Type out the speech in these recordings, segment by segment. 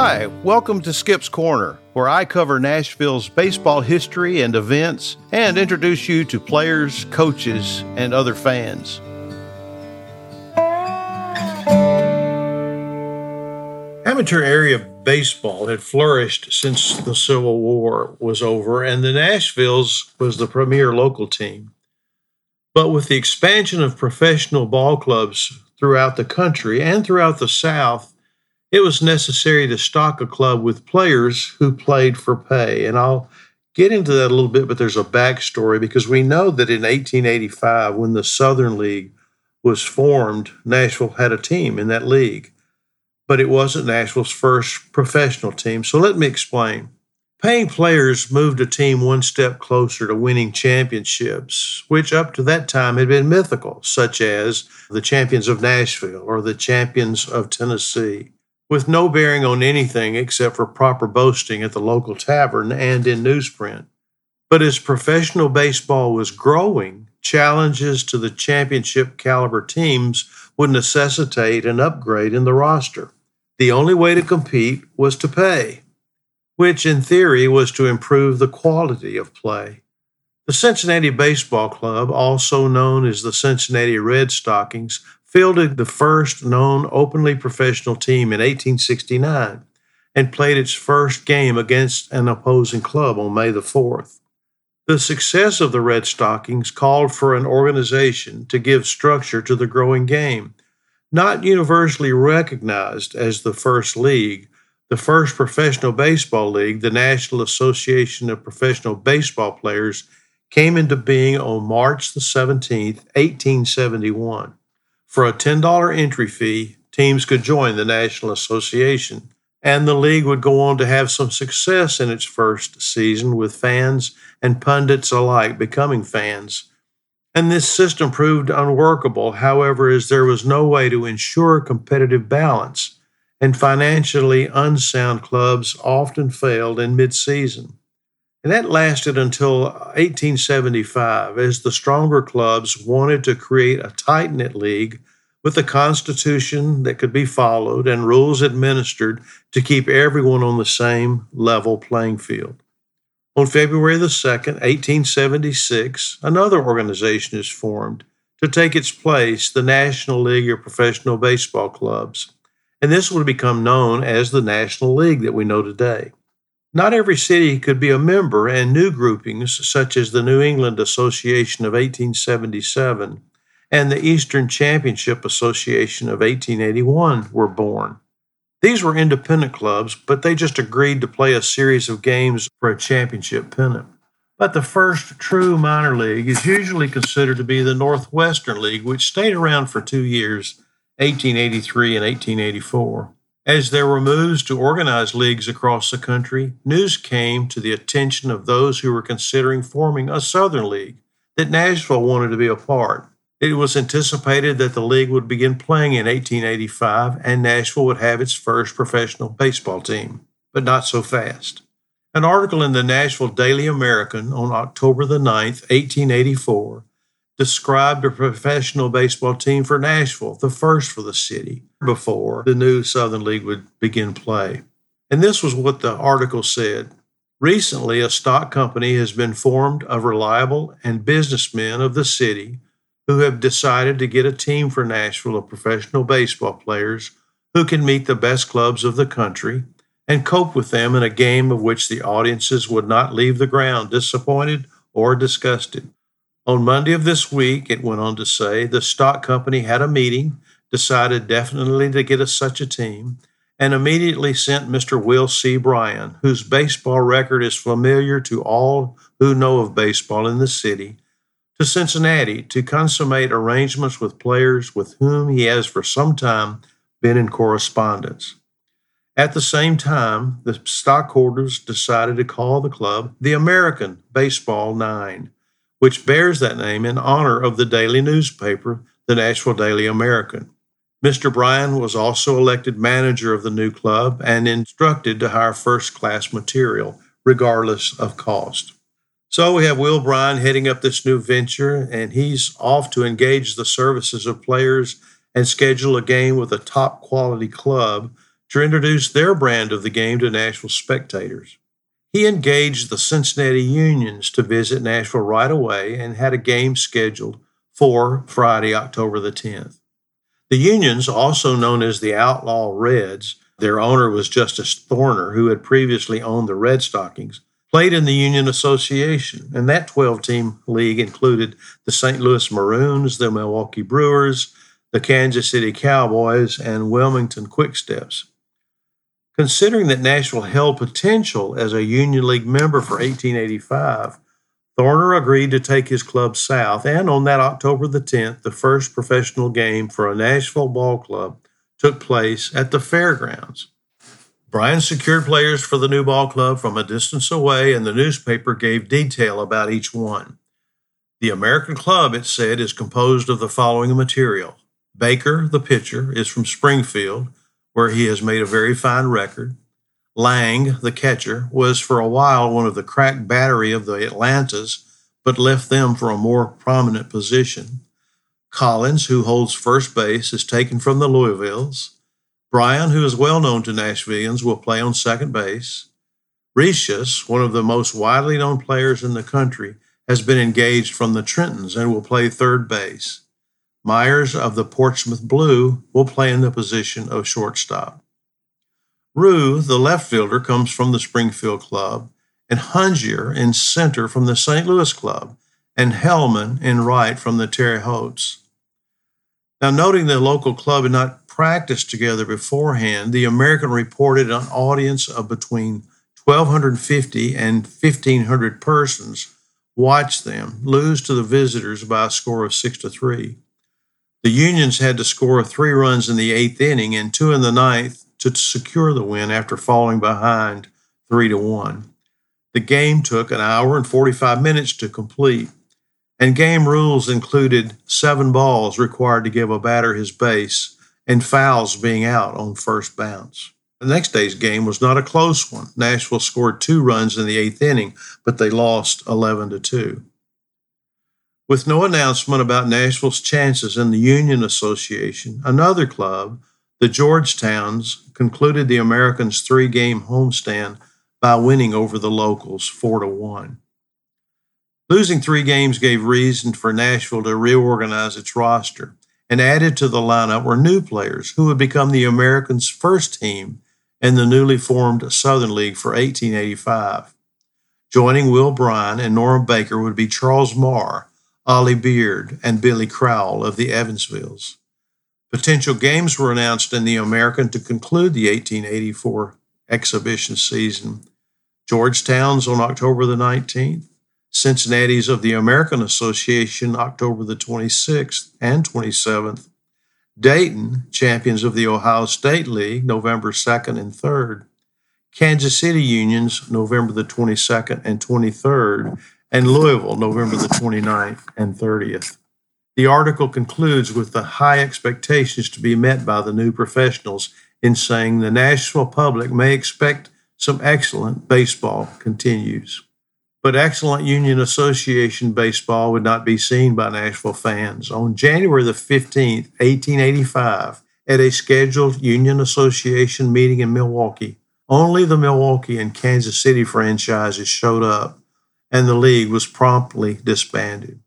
Hi, welcome to Skip's Corner, where I cover Nashville's baseball history and events and introduce you to players, coaches, and other fans. Amateur area baseball had flourished since the Civil War was over, and the Nashvilles was the premier local team. But with the expansion of professional ball clubs throughout the country and throughout the South, it was necessary to stock a club with players who played for pay. And I'll get into that a little bit, but there's a backstory because we know that in 1885, when the Southern League was formed, Nashville had a team in that league but it wasn't Nashville's first professional team. So let me explain. Paying players moved a team one step closer to winning championships, which up to that time had been mythical, such as the champions of Nashville or the champions of Tennessee, with no bearing on anything except for proper boasting at the local tavern and in newsprint. But as professional baseball was growing, challenges to the championship caliber teams would necessitate an upgrade in the roster. The only way to compete was to pay, which in theory was to improve the quality of play. The Cincinnati Baseball Club, also known as the Cincinnati Red Stockings, fielded the first known openly professional team in 1869 and played its first game against an opposing club on May the 4th. The success of the Red Stockings called for an organization to give structure to the growing game not universally recognized as the first league, the first professional baseball league, the National Association of Professional Baseball Players, came into being on March the 17th, 1871. For a $10 entry fee, teams could join the National Association, and the league would go on to have some success in its first season with fans and pundits alike becoming fans and this system proved unworkable, however, as there was no way to ensure competitive balance, and financially unsound clubs often failed in midseason. And that lasted until 1875, as the stronger clubs wanted to create a tight knit league with a constitution that could be followed and rules administered to keep everyone on the same level playing field. On February the 2nd, 1876, another organization is formed to take its place, the National League of Professional Baseball Clubs, and this would become known as the National League that we know today. Not every city could be a member, and new groupings, such as the New England Association of 1877 and the Eastern Championship Association of 1881, were born. These were independent clubs, but they just agreed to play a series of games for a championship pennant. But the first true minor league is usually considered to be the Northwestern League, which stayed around for two years, 1883 and 1884. As there were moves to organize leagues across the country, news came to the attention of those who were considering forming a Southern League that Nashville wanted to be a part. It was anticipated that the league would begin playing in 1885 and Nashville would have its first professional baseball team, but not so fast. An article in the Nashville Daily American on October the 9th, 1884, described a professional baseball team for Nashville, the first for the city, before the new Southern League would begin play. And this was what the article said. Recently, a stock company has been formed of reliable and businessmen of the city who have decided to get a team for Nashville of professional baseball players who can meet the best clubs of the country and cope with them in a game of which the audiences would not leave the ground disappointed or disgusted. On Monday of this week, it went on to say, the stock company had a meeting, decided definitely to get such a team, and immediately sent Mr. Will C. Bryan, whose baseball record is familiar to all who know of baseball in the city, to Cincinnati to consummate arrangements with players with whom he has for some time been in correspondence. At the same time, the stockholders decided to call the club the American Baseball Nine, which bears that name in honor of the daily newspaper, the Nashville Daily American. Mr. Bryan was also elected manager of the new club and instructed to hire first class material, regardless of cost. So we have Will Bryan heading up this new venture, and he's off to engage the services of players and schedule a game with a top quality club to introduce their brand of the game to Nashville spectators. He engaged the Cincinnati Unions to visit Nashville right away and had a game scheduled for Friday, October the 10th. The Unions, also known as the Outlaw Reds, their owner was Justus Thorner, who had previously owned the Red Stockings, played in the Union Association, and that 12 team league included the St. Louis Maroons, the Milwaukee Brewers, the Kansas City Cowboys, and Wilmington Quicksteps. Considering that Nashville held potential as a Union League member for 1885, Thorner agreed to take his club south, and on that October the 10th, the first professional game for a Nashville ball club took place at the fairgrounds. Bryan secured players for the new ball club from a distance away, and the newspaper gave detail about each one. The American club, it said, is composed of the following material Baker, the pitcher, is from Springfield, where he has made a very fine record. Lang, the catcher, was for a while one of the crack battery of the Atlantas, but left them for a more prominent position. Collins, who holds first base, is taken from the Louisvilles. Bryan, who is well known to Nashvillians, will play on second base. Recius, one of the most widely known players in the country, has been engaged from the Trentons and will play third base. Myers of the Portsmouth Blue will play in the position of shortstop. Rue, the left fielder, comes from the Springfield Club, and Hungier in center from the St. Louis Club, and Hellman in right from the Terre Hautes. Now, noting the local club had not practiced together beforehand, the American reported an audience of between 1,250 and 1,500 persons watched them lose to the visitors by a score of 6 to 3. The Unions had to score three runs in the eighth inning and two in the ninth to secure the win after falling behind 3 to 1. The game took an hour and 45 minutes to complete and game rules included seven balls required to give a batter his base and fouls being out on first bounce. The next day's game was not a close one. Nashville scored two runs in the eighth inning, but they lost 11 to 2. With no announcement about Nashville's chances in the Union Association, another club, the Georgetowns, concluded the Americans' three game homestand by winning over the locals 4 to 1. Losing three games gave reason for Nashville to reorganize its roster, and added to the lineup were new players who would become the Americans' first team in the newly formed Southern League for 1885. Joining Will Bryan and Norm Baker would be Charles Marr, Ollie Beard, and Billy Crowell of the Evansvilles. Potential games were announced in the American to conclude the 1884 exhibition season. Georgetown's on October the 19th, Cincinnati's of the American Association October the 26th and 27th. Dayton, champions of the Ohio State League, November 2nd and 3rd. Kansas City Unions, November the 22nd and 23rd. And Louisville, November the 29th and 30th. The article concludes with the high expectations to be met by the new professionals in saying the national public may expect some excellent baseball continues but excellent Union Association baseball would not be seen by Nashville fans. On January the 15th, 1885, at a scheduled Union Association meeting in Milwaukee, only the Milwaukee and Kansas City franchises showed up, and the league was promptly disbanded.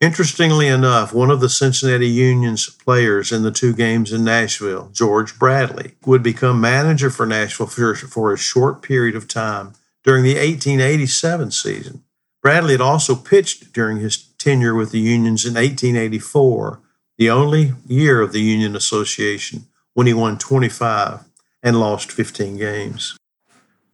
Interestingly enough, one of the Cincinnati Union's players in the two games in Nashville, George Bradley, would become manager for Nashville for, a short period of time during the 1887 season. Bradley had also pitched during his tenure with the Unions in 1884, the only year of the Union Association, when he won 25 and lost 15 games.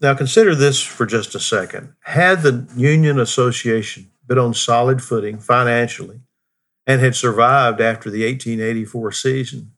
Now, consider this for just a second. Had the Union Association been on solid footing financially and had survived after the 1884 season,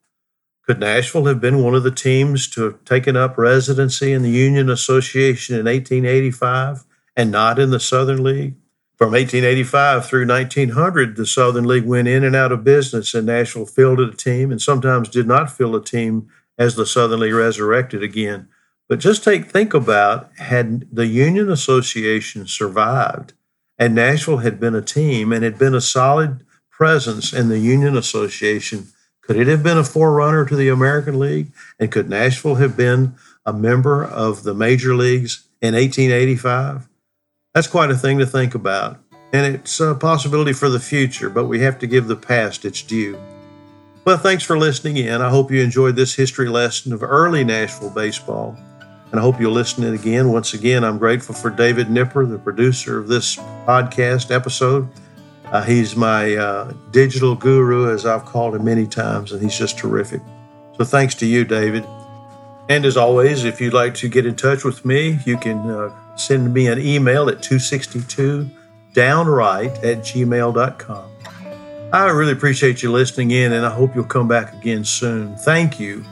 could Nashville have been one of the teams to have taken up residency in the Union Association in 1885 and not in the Southern League? From 1885 through 1900, the Southern League went in and out of business, and Nashville fielded a team and sometimes did not field a team as the Southern League resurrected again. But just take think about had the Union Association survived and Nashville had been a team and had been a solid presence in the Union Association Could it have been a forerunner to the American League? And could Nashville have been a member of the major leagues in 1885? That's quite a thing to think about. And it's a possibility for the future, but we have to give the past its due. Well, thanks for listening in. I hope you enjoyed this history lesson of early Nashville baseball. And I hope you'll listen in again. Once again, I'm grateful for David Nipper, the producer of this podcast episode. Uh, he's my uh, digital guru, as I've called him many times, and he's just terrific. So thanks to you, David. And as always, if you'd like to get in touch with me, you can uh, send me an email at 262downright at gmail.com. I really appreciate you listening in, and I hope you'll come back again soon. Thank you